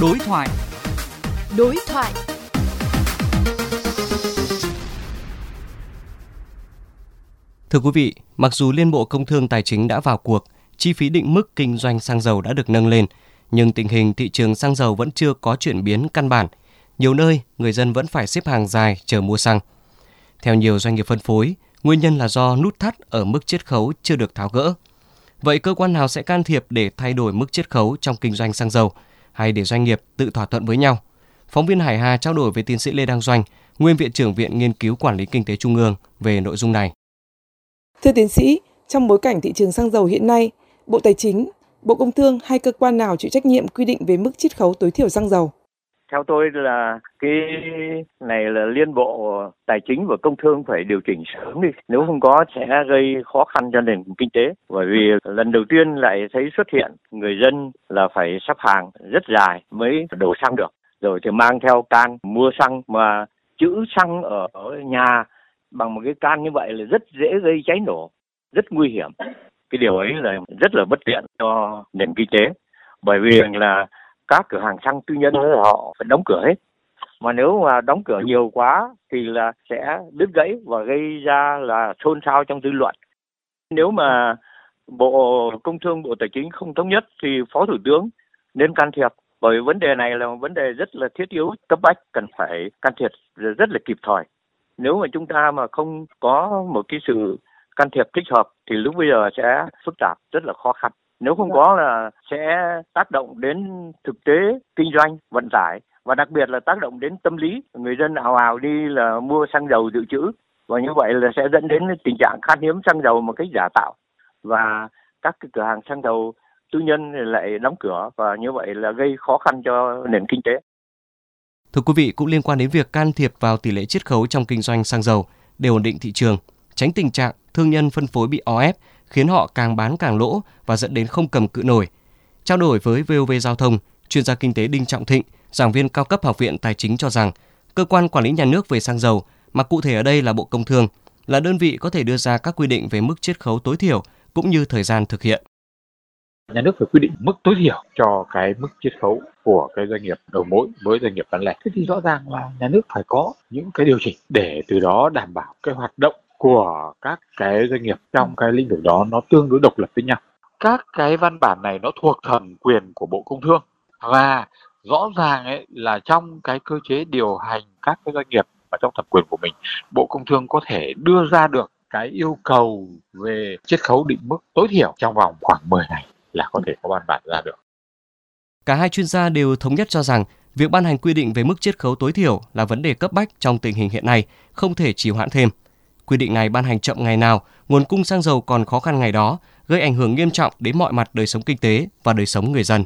Đối thoại. Đối thoại. Thưa quý vị, mặc dù Liên Bộ Công Thương Tài chính đã vào cuộc, chi phí định mức kinh doanh xăng dầu đã được nâng lên, nhưng tình hình thị trường xăng dầu vẫn chưa có chuyển biến căn bản. Nhiều nơi, người dân vẫn phải xếp hàng dài chờ mua xăng. Theo nhiều doanh nghiệp phân phối, nguyên nhân là do nút thắt ở mức chiết khấu chưa được tháo gỡ. Vậy cơ quan nào sẽ can thiệp để thay đổi mức chiết khấu trong kinh doanh xăng dầu hay để doanh nghiệp tự thỏa thuận với nhau? Phóng viên Hải Hà trao đổi với tiến sĩ Lê Đăng Doanh, nguyên viện trưởng Viện Nghiên cứu Quản lý Kinh tế Trung ương về nội dung này. Thưa tiến sĩ, trong bối cảnh thị trường xăng dầu hiện nay, Bộ Tài chính, Bộ Công Thương hay cơ quan nào chịu trách nhiệm quy định về mức chiết khấu tối thiểu xăng dầu? Theo tôi là cái này là liên bộ tài chính và công thương phải điều chỉnh sớm đi. Nếu không có sẽ gây khó khăn cho nền kinh tế. Bởi vì lần đầu tiên lại thấy xuất hiện người dân là phải sắp hàng rất dài mới đổ xăng được. Rồi thì mang theo can mua xăng mà chữ xăng ở, ở nhà bằng một cái can như vậy là rất dễ gây cháy nổ, rất nguy hiểm. Cái điều ấy là rất là bất tiện cho nền kinh tế. Bởi vì là các cửa hàng xăng tư nhân họ phải đóng cửa hết. Mà nếu mà đóng cửa nhiều quá thì là sẽ đứt gãy và gây ra là xôn xao trong dư luận. Nếu mà bộ công thương bộ tài chính không thống nhất thì phó thủ tướng nên can thiệp bởi vấn đề này là một vấn đề rất là thiết yếu cấp bách cần phải can thiệp rất là kịp thời. Nếu mà chúng ta mà không có một cái sự can thiệp thích hợp thì lúc bây giờ sẽ phức tạp rất là khó khăn nếu không có là sẽ tác động đến thực tế kinh doanh vận tải và đặc biệt là tác động đến tâm lý. Người dân ào ào đi là mua xăng dầu dự trữ và như vậy là sẽ dẫn đến tình trạng khan hiếm xăng dầu một cách giả tạo. Và các cái cửa hàng xăng dầu tư nhân lại đóng cửa và như vậy là gây khó khăn cho nền kinh tế. Thưa quý vị, cũng liên quan đến việc can thiệp vào tỷ lệ chiết khấu trong kinh doanh xăng dầu để ổn định thị trường, tránh tình trạng thương nhân phân phối bị o ép khiến họ càng bán càng lỗ và dẫn đến không cầm cự nổi. Trao đổi với VOV Giao thông, chuyên gia kinh tế Đinh Trọng Thịnh, giảng viên cao cấp Học viện Tài chính cho rằng, cơ quan quản lý nhà nước về xăng dầu, mà cụ thể ở đây là Bộ Công Thương, là đơn vị có thể đưa ra các quy định về mức chiết khấu tối thiểu cũng như thời gian thực hiện. Nhà nước phải quy định mức tối thiểu cho cái mức chiết khấu của cái doanh nghiệp đầu mối với doanh nghiệp bán lẻ. Thế thì rõ ràng là nhà nước phải có những cái điều chỉnh để từ đó đảm bảo cái hoạt động của các cái doanh nghiệp trong cái lĩnh vực đó nó tương đối độc lập với nhau các cái văn bản này nó thuộc thẩm quyền của bộ công thương và rõ ràng ấy là trong cái cơ chế điều hành các cái doanh nghiệp ở trong thẩm quyền của mình bộ công thương có thể đưa ra được cái yêu cầu về chiết khấu định mức tối thiểu trong vòng khoảng 10 ngày là có thể có văn bản ra được. Cả hai chuyên gia đều thống nhất cho rằng việc ban hành quy định về mức chiết khấu tối thiểu là vấn đề cấp bách trong tình hình hiện nay, không thể trì hoãn thêm. Quy định này ban hành chậm ngày nào, nguồn cung xăng dầu còn khó khăn ngày đó, gây ảnh hưởng nghiêm trọng đến mọi mặt đời sống kinh tế và đời sống người dân.